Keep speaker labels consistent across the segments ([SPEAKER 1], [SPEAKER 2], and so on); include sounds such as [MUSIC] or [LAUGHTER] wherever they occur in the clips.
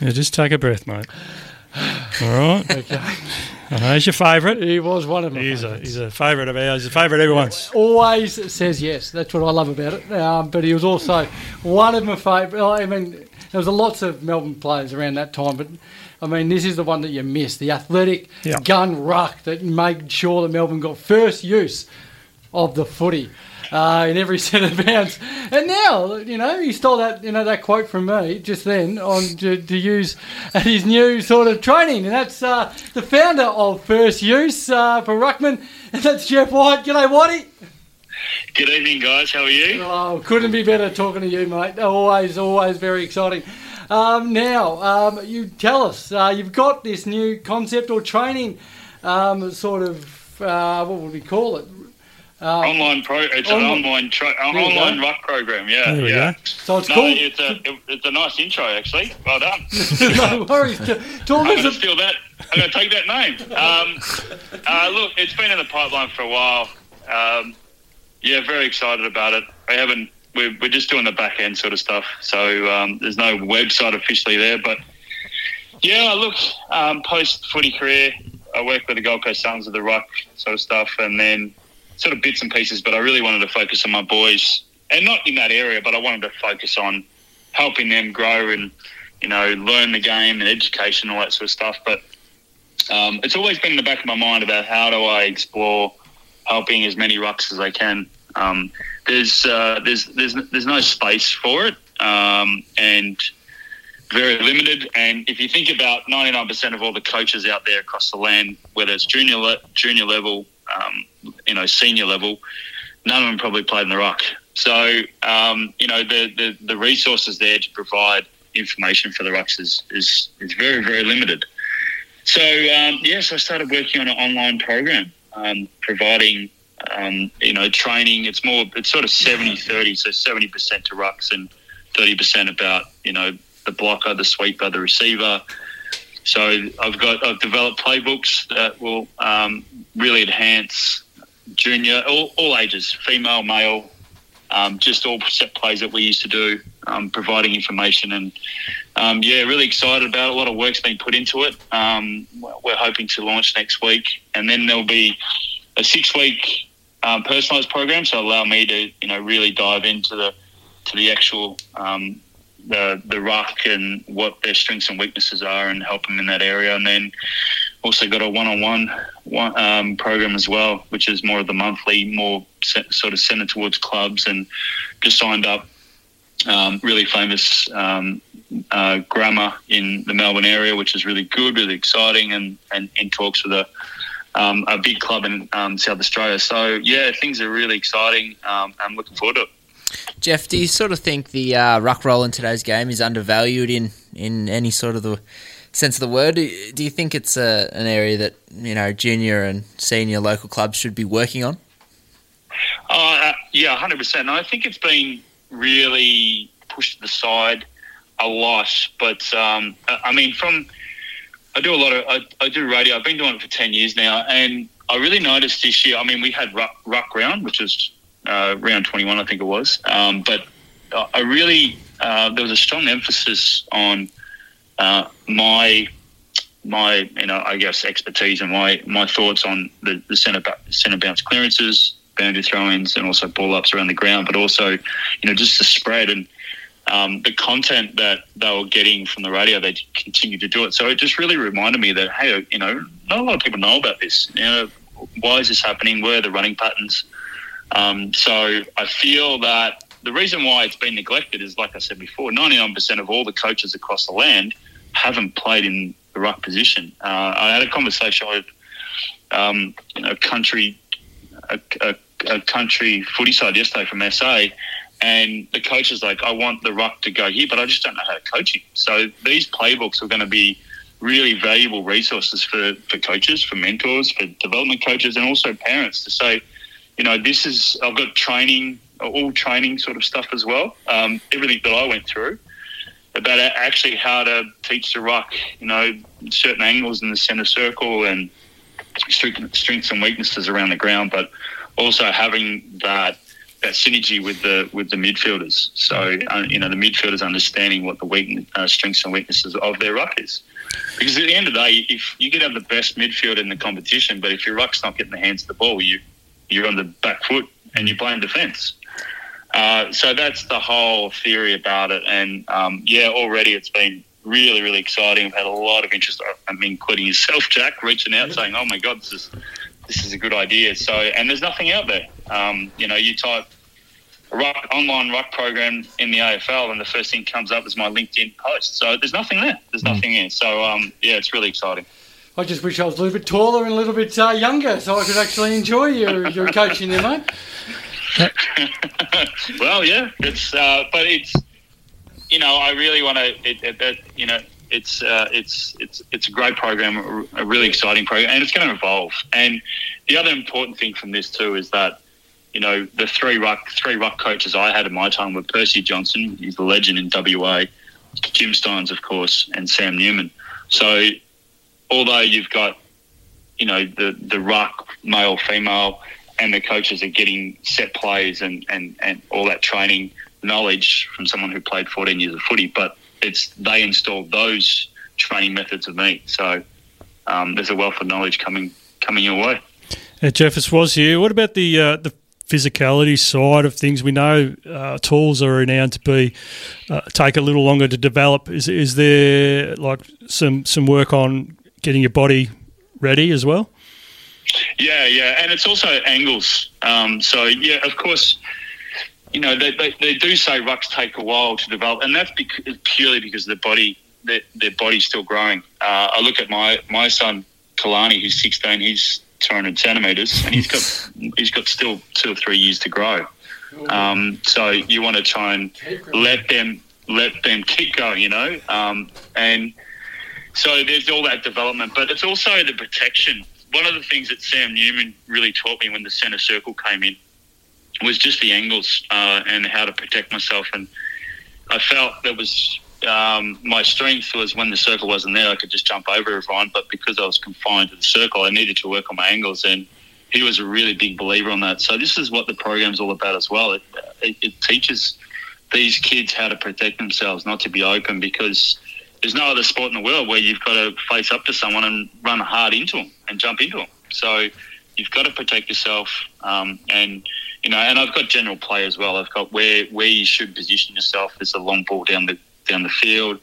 [SPEAKER 1] Yeah, just take a breath, mate. All right. [LAUGHS]
[SPEAKER 2] Okay.
[SPEAKER 1] I know he's your favourite.
[SPEAKER 2] He was one of my
[SPEAKER 1] He's a, he's a favourite of ours. He's a favourite everyone's.
[SPEAKER 2] always says yes. That's what I love about it. Um, but he was also one of my favourite. I mean, there was a lots of Melbourne players around that time, but I mean, this is the one that you missed. The athletic
[SPEAKER 1] Yeah.
[SPEAKER 2] gun ruck that made sure that Melbourne got first use of the footy. Uh, in every set of bounds, and now you know he stole that you know that quote from me just then on to, to use at his new sort of training, and that's uh, the founder of First Use uh, for Ruckman, [LAUGHS] and that's Jeff White. G'day, Whitey.
[SPEAKER 3] Good evening, guys. How are you?
[SPEAKER 2] Oh, couldn't be better talking to you, mate. Always, always very exciting. Um, now, um, you tell us, uh, you've got this new concept or training, um, sort of, uh, what would we call it? Um,
[SPEAKER 3] Online pro. It's an
[SPEAKER 2] Online-
[SPEAKER 3] online tra- uh,
[SPEAKER 2] go.
[SPEAKER 3] online ruck program. Yeah,
[SPEAKER 1] There we
[SPEAKER 3] yeah.
[SPEAKER 1] go.
[SPEAKER 2] so it's
[SPEAKER 3] No,
[SPEAKER 2] called.
[SPEAKER 3] it's a it, it's a nice intro actually. Well done. [LAUGHS]
[SPEAKER 2] no worries. [LAUGHS] Talk
[SPEAKER 3] I'm going to steal that. I'm going to take that name. Um, uh, look, it's been in the pipeline for a while. Um, yeah, very excited about it. I haven't. We're, we're just doing the back end sort of stuff. So um, there's no website officially there, but yeah, look, um, post footy career, I worked with the Gold Coast Suns of the ruck sort of stuff, and then sort of bits and pieces. But I really wanted to focus on my boys, and not in that area, but I wanted to focus on helping them grow and you know learn the game and education, all that sort of stuff. But um, it's always been in the back of my mind about how do I explore helping as many rucks as I can. Um, there's uh, there's there's there's no space for it, um, and very limited. And if you think about 99% of all the coaches out there across the land, whether it's junior le- junior level, um, you know, senior level, none of them probably played in the ruck. So um, you know, the, the the resources there to provide information for the rucks is is, is very very limited. So um, yes, I started working on an online program, um, providing um, you know training. It's more it's sort of 70-30, so seventy percent to rucks and thirty percent about you know the blocker, the sweeper, the receiver. So I've got I've developed playbooks that will um, really enhance junior all, all ages, female, male, um, just all set plays that we used to do, um, providing information and um, yeah, really excited about it. A lot of work's been put into it. Um, we're hoping to launch next week, and then there'll be a six-week um, personalised program, so allow me to you know really dive into the to the actual um, the the ruck and what their strengths and weaknesses are, and help them in that area. And then also got a one-on-one one, um, program as well, which is more of the monthly, more set, sort of centered towards clubs, and just signed up um, really famous um, uh, grammar in the Melbourne area, which is really good, really exciting, and, and in talks with a um, a big club in um, South Australia. So yeah, things are really exciting. Um, I'm looking forward to it.
[SPEAKER 4] Jeff, do you sort of think the uh, ruck roll in today's game is undervalued in, in any sort of the sense of the word? Do you think it's a, an area that you know junior and senior local clubs should be working on?
[SPEAKER 3] Uh, yeah, hundred percent. I think it's been really pushed to the side a lot. But um, I mean, from I do a lot of I, I do radio. I've been doing it for ten years now, and I really noticed this year. I mean, we had ruck, ruck round, which was uh, round twenty one, I think it was. Um, but I I really uh, there was a strong emphasis on uh, my my you know I guess expertise and my my thoughts on the, the centre centre bounce clearances, boundary throw-ins, and also ball ups around the ground, but also you know just the spread and um, the content that they were getting from the radio. They continued to do it, so it just really reminded me that hey, you know, not a lot of people know about this. You know, why is this happening? Where are the running patterns? Um, so I feel that the reason why it's been neglected is, like I said before, 99% of all the coaches across the land haven't played in the ruck position. Uh, I had a conversation with um, country, a, a, a country footy side yesterday from SA, and the coach is like, I want the ruck to go here, but I just don't know how to coach him. So these playbooks are going to be really valuable resources for, for coaches, for mentors, for development coaches, and also parents to say, you know, this is, I've got training, all training sort of stuff as well. Um, everything that I went through about actually how to teach the ruck, you know, certain angles in the centre circle and strengths and weaknesses around the ground, but also having that that synergy with the with the midfielders. So uh, you know the midfielders understanding what the uh, strengths and weaknesses of their ruck is. Because at the end of the day, if you could have the best midfield in the competition, but if your ruck's not getting the hands of the ball, you you're on the back foot and you're playing defence. Uh, so that's the whole theory about it. And um, yeah, already it's been really, really exciting. I've had a lot of interest, I mean, including yourself, [LAUGHS] Jack, reaching out saying, "Oh my God, this is this is a good idea." So, and there's nothing out there. Um, you know, you type ruck, online ruck program in the AFL, and the first thing comes up is my LinkedIn post. So there's nothing there. There's
[SPEAKER 1] Mm.
[SPEAKER 3] nothing there. So um, yeah, it's really exciting.
[SPEAKER 2] I just wish I was a little bit taller and a little bit uh, younger so I could actually enjoy your, your coaching there, [LAUGHS] mate.
[SPEAKER 3] well, yeah, it's uh, but it's you know I really want to you know it's uh, it's it's it's a great program, a really exciting program, and it's going to evolve. And the other important thing from this too is that you know the three ruck three ruck coaches I had in my time were Percy Johnson, he's a legend in WA, Jim Stynes, of course, and Sam Newman. So although you've got you know the the ruck male female and the coaches are getting set plays and, and, and all that training knowledge from someone who played 14 years of footy, but it's they installed those training methods of me. So um, there's a wealth of knowledge coming coming your way.
[SPEAKER 1] Uh, Jeffers was here. What about the uh, the physicality side of things? We know uh, tools are renowned to be uh, take a little longer to develop. Is is there like some some work on getting your body ready as well?
[SPEAKER 3] Yeah, yeah, and it's also angles. Um, so yeah, of course, you know they, they, they do say rucks take a while to develop, and that's bec- purely because the body their, their body's still growing. Uh, I look at my my son Kalani, who's 16. He's 200 centimeters, and he's got [LAUGHS] he's got still two or three years to grow. Um, so you want to try and let them let them keep going, you know, um, and so there's all that development, but it's also the protection. One of the things that Sam Newman really taught me when the centre circle came in was just the angles uh, and how to protect myself. And I felt that was um, my strength was when the circle wasn't there, I could just jump over everyone. But because I was confined to the circle, I needed to work on my angles. And he was a really big believer on that. So this is what the program's all about as well. It, it, it teaches these kids how to protect themselves, not to be open because there's no other sport in the world where you've got to face up to someone and run hard into them and jump into them. So you've got to protect yourself. Um, and you know, and I've got general play as well. I've got where where you should position yourself as a long ball down the down the field.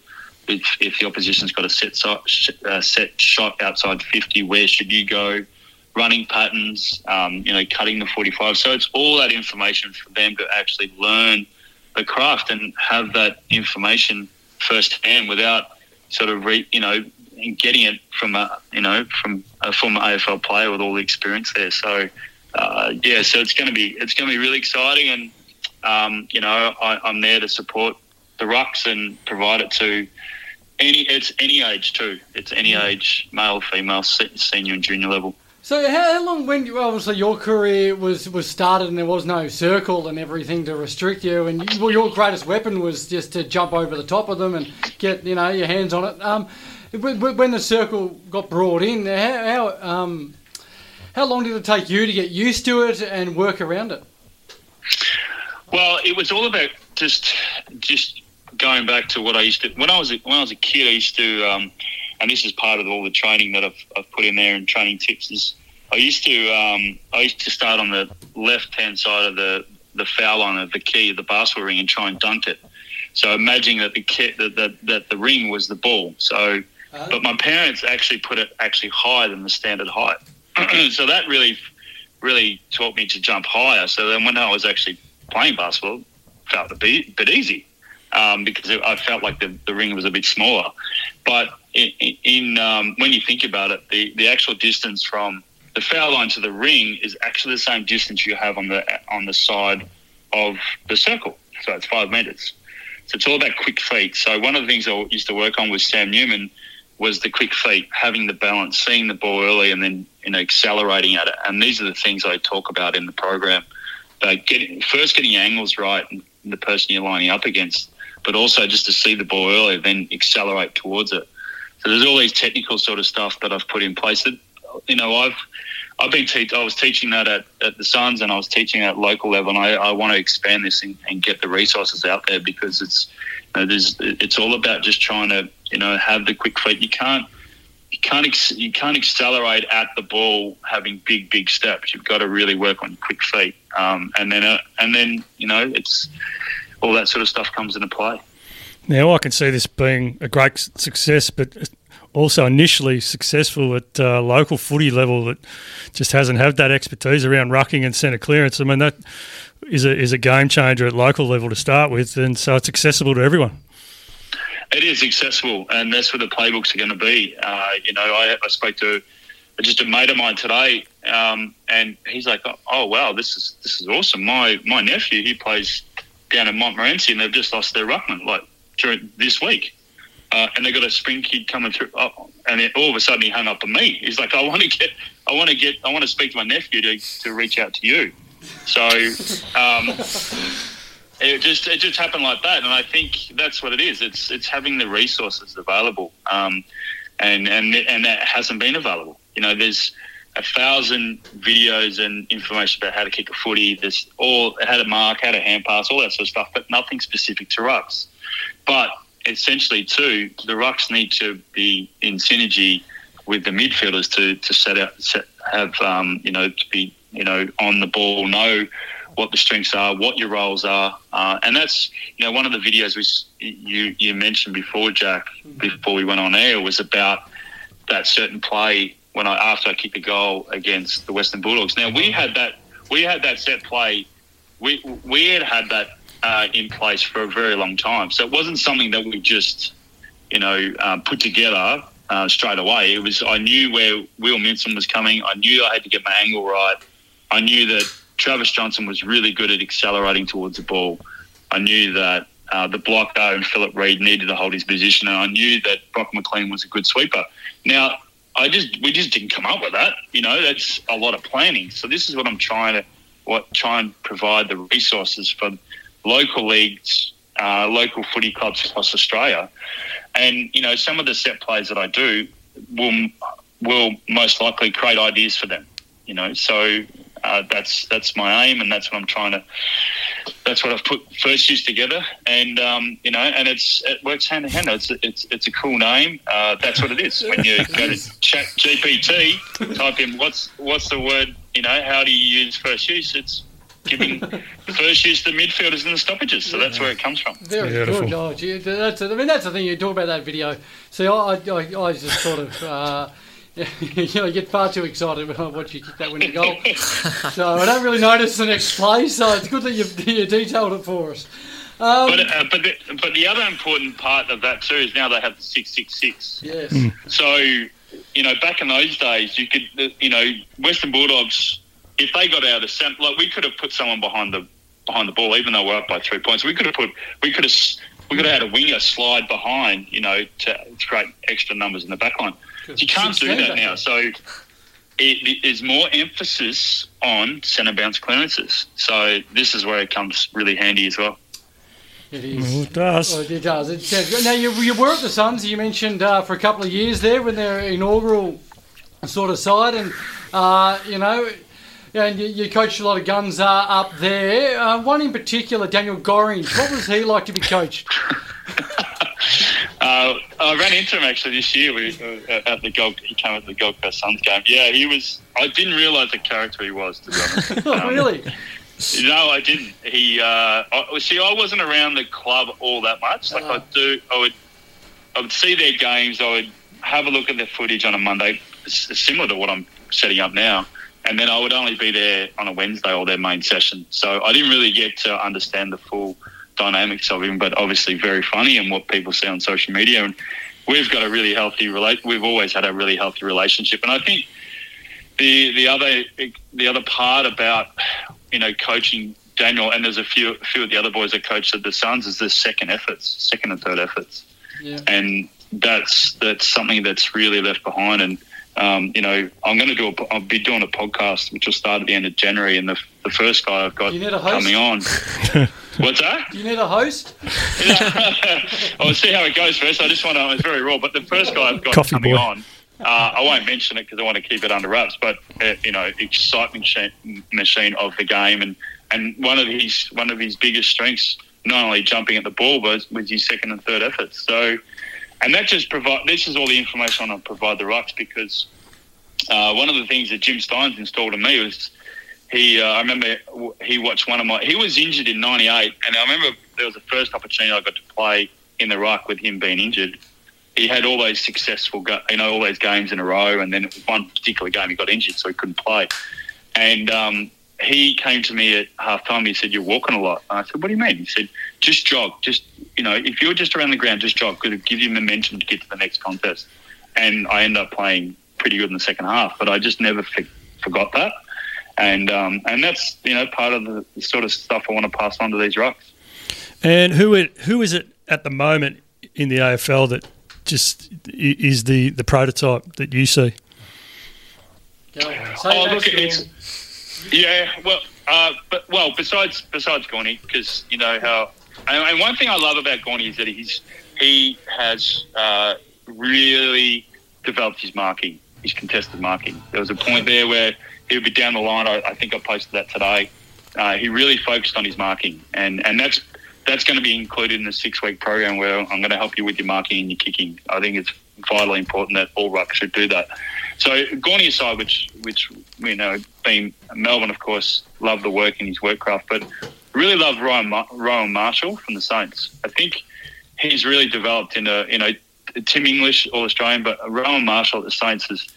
[SPEAKER 3] If, if the opposition's got a set so- uh, set shot outside 50, where should you go? Running patterns, um, you know, cutting the 45. So it's all that information for them to actually learn the craft and have that information firsthand without sort of re, you know getting it from a you know from a former AFL player with all the experience there. So uh, yeah, so it's going to be it's going to be really exciting, and um, you know I, I'm there to support the rucks and provide it to any it's any age too. It's any age, male, female, senior and junior level.
[SPEAKER 2] So how, how long when you, obviously your career was, was started and there was no circle and everything to restrict you and you, well, your greatest weapon was just to jump over the top of them and get you know your hands on it. Um, when, the circle got brought in, how how, um, how long did it take you to get used to it and work around it?
[SPEAKER 3] Well, it was all about just just going back to what I used to when I was a, when I was a kid. I used to, um, and this is part of all the training that I've, I've put in there and training tips. Is I used to um, I used to start on the left hand side of the the foul line of the key of the basketball ring and try and dunk it. So imagining that the kit that, that that the ring was the ball. So, but my parents actually put it actually higher than the standard height. [CLEARS THROAT] so that really really taught me to jump higher. So then when I was actually playing basketball, felt a bit, bit easy um, because it, I felt like the, the ring was a bit smaller. But in, in um, when you think about it, the, the actual distance from the foul line to the ring is actually the same distance you have on the on the side of the circle. So it's five meters. So it's all about quick feet. So one of the things I used to work on with Sam Newman was the quick feet, having the balance, seeing the ball early, and then you know accelerating at it. And these are the things I talk about in the program. But getting first getting angles right, and the person you're lining up against, but also just to see the ball early, then accelerate towards it. So there's all these technical sort of stuff that I've put in place that you know I've I've been te- I was teaching that at, at the Suns, and I was teaching at local level, and I, I want to expand this and, and get the resources out there because it's you know, there's it's all about just trying to you know have the quick feet. You can't you can't ex- you can't accelerate at the ball having big big steps. You've got to really work on quick feet, um, and then uh, and then you know it's all that sort of stuff comes into play.
[SPEAKER 1] Now I can see this being a great success, but also initially successful at uh, local footy level that just hasn't had that expertise around rucking and centre clearance. I mean that is a is a game changer at local level to start with, and so it's accessible to everyone.
[SPEAKER 3] It is accessible, and that's where the playbooks are going to be. Uh, you know, I, I spoke to just a mate of mine today, um, and he's like, "Oh wow, this is this is awesome." My my nephew, he plays down in Montmorency, and they've just lost their ruckman like during this week, uh, and they got a spring kid coming through, oh, and then all of a sudden he hung up on me. He's like, "I want to get, I want to get, I want to speak to my nephew to to reach out to you." So. Um, it just it just happened like that, and I think that's what it is. It's it's having the resources available, um, and and and that hasn't been available. You know, there's a thousand videos and information about how to kick a footy. There's all how to mark, how to hand pass, all that sort of stuff, but nothing specific to rucks. But essentially, too, the rucks need to be in synergy with the midfielders to to set out set, have um, you know to be you know on the ball, know what the strengths are, what your roles are, uh, and that's you know one of the videos which you you mentioned before, Jack, before we went on air, was about that certain play when I after I kicked the goal against the Western Bulldogs. Now we had that we had that set play, we we had had that uh, in place for a very long time, so it wasn't something that we just you know um, put together. Uh, straight away, it was. I knew where Will Minson was coming. I knew I had to get my angle right. I knew that Travis Johnson was really good at accelerating towards the ball. I knew that uh, the blocker and Philip Reed needed to hold his position, and I knew that Brock McLean was a good sweeper. Now, I just we just didn't come up with that. You know, that's a lot of planning. So this is what I'm trying to what try and provide the resources for local leagues, uh, local footy clubs across Australia, and you know some of the set plays that I do will will most likely create ideas for them. You know, so uh, that's that's my aim, and that's what I'm trying to. That's what I've put first use together, and um, you know, and it's it works hand in hand. It's it's it's a cool name. Uh, that's what it is. When you go to Chat GPT, type in what's what's the word. You know, how do you use first use? It's giving first use to the midfielders and the stoppages. So that's where it comes from.
[SPEAKER 2] Very
[SPEAKER 1] Beautiful.
[SPEAKER 2] good. Oh, gee, that's, I mean, that's the thing you talk about that video. See, I, I, I just sort of, uh, [LAUGHS] you know, you get far too excited when I watch you kick that winning goal. so I don't really notice the next play. So it's good that you've [LAUGHS] you detailed it for us. Um,
[SPEAKER 3] But uh, but the, but the other important part of that too is now they have the six six six.
[SPEAKER 2] yes.
[SPEAKER 3] So, you know, back in those days, you could, you know, Western Bulldogs, if they got out of centre, like we could have put someone behind the behind the ball, even though we're up by three points. We could have put, we could have, we could have had a winger slide behind, you know, to, to create extra numbers in the back line. You can't do that now. So. It is more emphasis on centre bounce clearances. So this is where it comes really handy as well.
[SPEAKER 2] It
[SPEAKER 1] Well, it does.
[SPEAKER 2] Oh, it does. It says, now you, you were at the Suns. You mentioned uh, for a couple of years there when their inaugural sort of side, and uh, you know, and you, you coached a lot of guns uh, up there. Uh, one in particular, Daniel Gorringe. What was he like to be coached? [LAUGHS]
[SPEAKER 3] Uh, I ran into him actually this year we, uh, at the Gold. He came at the Gold Coast Suns game. Yeah, he was. I didn't realise the character he was. To be honest.
[SPEAKER 2] Oh, [LAUGHS] really?
[SPEAKER 3] No, I didn't. He. Uh, I, see, I wasn't around the club all that much. Like
[SPEAKER 2] Ah.
[SPEAKER 3] I do. I would. I would see their games. I would have a look at their footage on a Monday, s- similar to what I'm setting up now. And then I would only be there on a Wednesday or their main session. So I didn't really get to understand the full dynamics of him, but obviously very funny and what people see on social media. And we've got a really healthy relate. We've always had a really healthy relationship, and I think the the other the other part about you know coaching Daniel and there's a few a few of the other boys that coached at the Suns is the second efforts, second and third efforts,
[SPEAKER 2] Yeah.
[SPEAKER 3] and that's that's something that's really left behind. And um, you know, I'm going to do a, I'll be doing a podcast which will start at the end of January, and the the first guy I've got
[SPEAKER 2] You need a host?
[SPEAKER 3] coming on. [LAUGHS] What's that?
[SPEAKER 2] Do you need a host? [LAUGHS]
[SPEAKER 3] I'll see how it goes first. I just want to. It's very raw, but the first guy I've got
[SPEAKER 1] Coffee
[SPEAKER 3] coming
[SPEAKER 1] boy.
[SPEAKER 3] on Uh, I won't mention it because I want to keep it under wraps. But uh, you know, excitement machine, machine of the game, and and one of his one of his biggest strengths, not only jumping at the ball, but was his second and third efforts. So, and that just provide. This is all the information to provide the rucks because uh, one of the things that Jim Stynes installed in me was he. Uh, I remember he watched one of my. He was injured in '98, and I remember there was the first opportunity I got to play in the ruck with him being injured he had all those successful, you know, all those games in a row, and then one particular game he got injured, so he couldn't play. And um, he came to me at half time. He said, "You're walking a lot." And I said, "What do you mean?" He said, "Just jog. Just you know, if you're just around the ground, just jog because give gives you momentum to get to the next contest." And I end up playing pretty good in the second half, but I just never f- forgot that. And um, and that's you know part of the sort of stuff I want to pass on to these rucks.
[SPEAKER 1] And who it, who is it at the moment in the AFL that just is the, the prototype that you see?
[SPEAKER 3] Oh, look, it's, yeah, well, uh, but well, besides besides Gorney, because you know how, and, one thing I love about Gorney is that he's he has uh, really developed his marking, his contested marking. There was a point there where he would be down the line. I, I think I posted that today. Uh, he really focused on his marking, and and that's that's going to be included in the six week program where I'm going to help you with your marking and your kicking. I think it's vitally important that all rucks should do that. So Gorney aside, which which you know, being Melbourne, of course, love the work and his work craft, but really love Rowan Marshall from the Saints. I think he's really developed in a you know Tim English, all Australian, but Rowan Marshall at the Saints is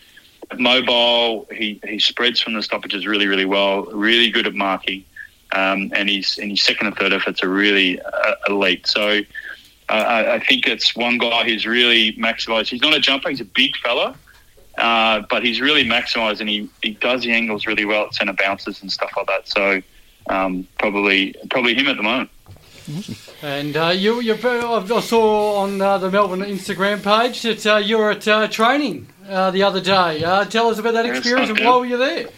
[SPEAKER 3] mobile. He he spreads from the stoppages really really well. Really good at marking um, and his and his second and third efforts are really uh, elite. So uh, I, I, think it's one guy who's really maximised. He's not a jumper; he's a big fella, uh, but he's really maximised, and he, he does the angles really well at centre bounces and stuff like that. So um, probably probably him at the moment.
[SPEAKER 2] And uh, you, you, I saw on uh, the Melbourne Instagram page that uh, you were at uh, training uh, the other day. Uh, tell us about that experience and why were you there?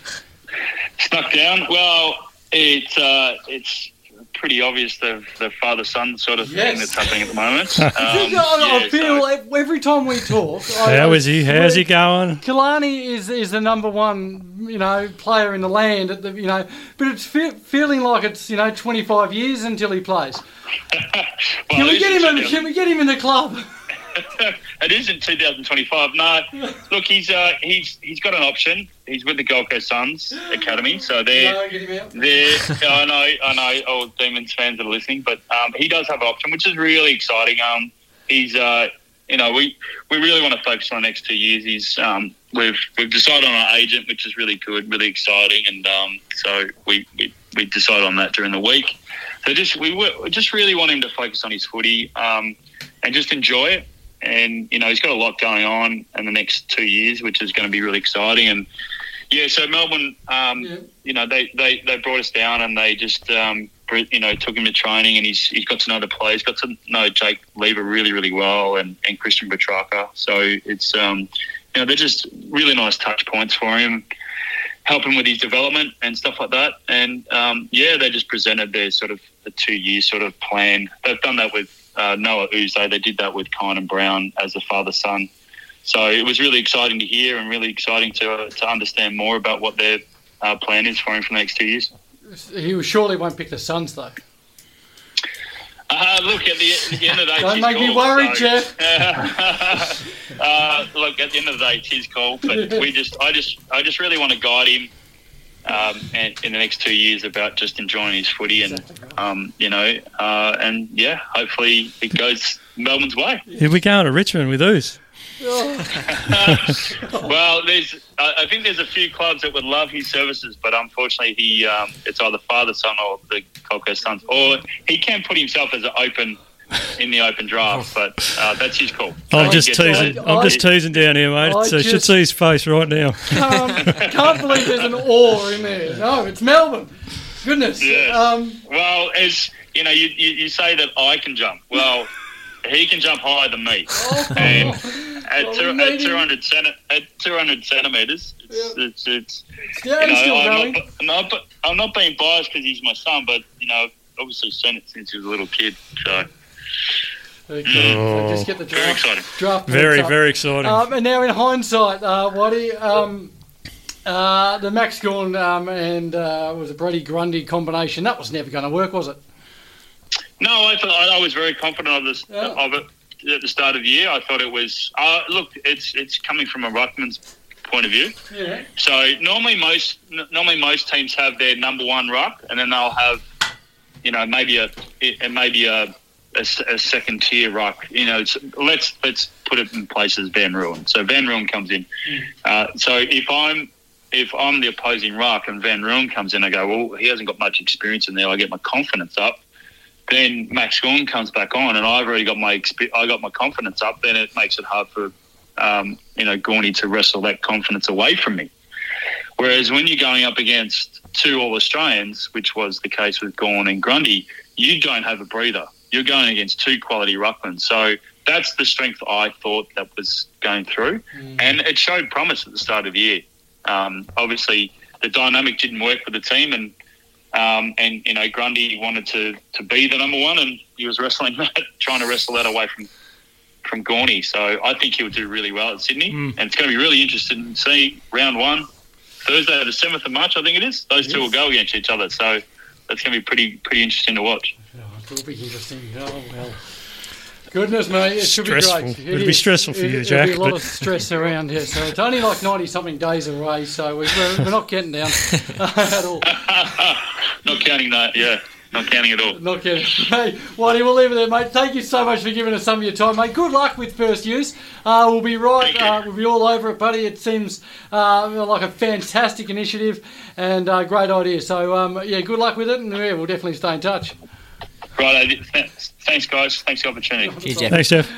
[SPEAKER 3] Stuck down. Well, it's uh, it's pretty obvious the the father son sort of yes. thing that's happening at the moment. [LAUGHS] Um,
[SPEAKER 2] I, feel so. every time we talk.
[SPEAKER 1] How is he? How's he going?
[SPEAKER 2] Kalani is is the number one you know player in the land at the you know, but it's fe- feeling like it's you know twenty five years until he plays. [LAUGHS] well, can we get him? In, can we get him in the club? [LAUGHS]
[SPEAKER 3] it is in 2025. No, look, he's uh, he's he's got an option. He's with the Gold Coast Suns Academy, so they're no, they're. I know, I know, all Demons fans that are listening, but um, he does have an option, which is really exciting. Um, he's uh, you know, we we really want to focus on the next two years. He's um, we've we've decided on our agent, which is really good, really exciting, and um, so we, we we decided on that during the week. So just we, we just really want him to focus on his footy um, and just enjoy it and you know he's got a lot going on in the next two years, which is going to be really exciting. And yeah, so Melbourne, um, yeah. you know, they, they they brought us down and they just um, you know took him to training, and he's he's got to know the players, got to know Jake Lever really really well, and, and Christian Petracca. So it's um, you know they're just really nice touch points for him. Help him with his development and stuff like that, and um, yeah, they just presented their sort of the two year sort of plan. They've done that with uh, Noah Uze. They did that with Kynan Brown as a father son. So it was really exciting to hear and really exciting to uh, to understand more about what their uh, plan is for him for the next two years.
[SPEAKER 2] He surely won't pick the Suns though.
[SPEAKER 3] Uh, look, at the, at the, end of the day, [LAUGHS]
[SPEAKER 2] don't make me worried, so, Jeff. [LAUGHS]
[SPEAKER 3] uh, look, at the end of the day, it's his call. But [LAUGHS] we just, I just, I just really want to guide him um, and in the next two years about just enjoying his footy and um, you know uh, and yeah hopefully it goes Melbourne's way.
[SPEAKER 1] If we go to Richmond with those. [LAUGHS]
[SPEAKER 3] well, there's I think there's a few clubs that would love his services, but unfortunately he um, it's either father son or the Gold Coast Suns, or he can put himself as an open in the open draft, but uh, that's his call.
[SPEAKER 1] I'm just teasing. I, I'm just teasing down here, mate. I so you should see his face right now.
[SPEAKER 2] Can't, can't believe there's an oar in there. No, it's Melbourne. Goodness.
[SPEAKER 3] Yeah. Um, well, as you know, you, you, you, say that I can jump. Well, he can jump higher than me, oh, and at, well, two, at 200 centi- at 200 centimeters, it's yeah. it's, it's,
[SPEAKER 2] yeah, you know, I'm
[SPEAKER 3] not, I'm not, I'm not being biased because he's my son, but you know, obviously seen it since he was a little kid, so.
[SPEAKER 2] Okay. So just get the
[SPEAKER 3] Very
[SPEAKER 2] draft.
[SPEAKER 3] exciting.
[SPEAKER 2] draft
[SPEAKER 1] Very, very exciting.
[SPEAKER 2] Um, and now, in hindsight, uh, Waddy, um, uh, the Max Gawn um, and uh, was a Brodie Grundy combination that was never going to work, was it?
[SPEAKER 3] No, I thought I I was very confident of this
[SPEAKER 2] Yeah.
[SPEAKER 3] of it at the start of the year. I thought it was. Uh, look, it's it's coming from a ruckman's point of view.
[SPEAKER 2] Yeah.
[SPEAKER 3] So normally most n- normally most teams have their number one ruck, and then they'll have, you know, maybe a it, maybe a, a a second tier ruck. You know, let's let's put it in place as Van Rooyen. So Van Rooyen comes in. Uh, so if I'm if I'm the opposing rock and Van Rooyen comes in, I go, well, he hasn't got much experience in there. I get my confidence up. Then Max Gawn comes back on, and I've already got my I got my confidence up. Then it makes it hard for um, you know Gorney to wrestle that confidence away from me. Whereas when you're going up against two All Australians, which was the case with Gawn and Grundy, you don't have a breather. You're going against two quality ruckmen. So that's the strength I thought that was going through, and it showed promise at the start of the year. Um, obviously, the dynamic didn't work for the team, and um, and you know Grundy wanted to to be the number one, and he was wrestling [LAUGHS] that, trying to wrestle that away from from Gorney. So I think he'll do really well at Sydney,
[SPEAKER 1] Mm.
[SPEAKER 3] and it's going to be really interesting to see round one Thursday, the seventh of March, I think it is. Those two will go against each other, so that's going to be pretty pretty interesting to watch.
[SPEAKER 2] It'll be interesting. Oh, well. Goodness me, it should
[SPEAKER 1] Stressful.
[SPEAKER 2] be great.
[SPEAKER 1] It'll be
[SPEAKER 2] is.
[SPEAKER 1] stressful for
[SPEAKER 2] It-
[SPEAKER 1] you,
[SPEAKER 2] There'll be
[SPEAKER 1] Jack,
[SPEAKER 2] a lot of stress around here, so it's only like 90 something days away, so we're, we're not getting down [LAUGHS] at all. [LAUGHS]
[SPEAKER 3] Not counting that, yeah, not counting at all.
[SPEAKER 2] Not kidding. Hey, Waddy, we'll leave it there, mate. Thank you so much for giving us some of your time, mate. Good luck with first use. Uh, we'll be right. Uh, we'll be all over it, buddy. It seems uh, like a fantastic initiative and uh, great idea. So, um, yeah, good luck with it, and yeah, we'll definitely stay in touch.
[SPEAKER 3] Right, thanks, guys. Thanks for the opportunity.
[SPEAKER 4] Cheers, Jeff.
[SPEAKER 1] Thanks, Jeff.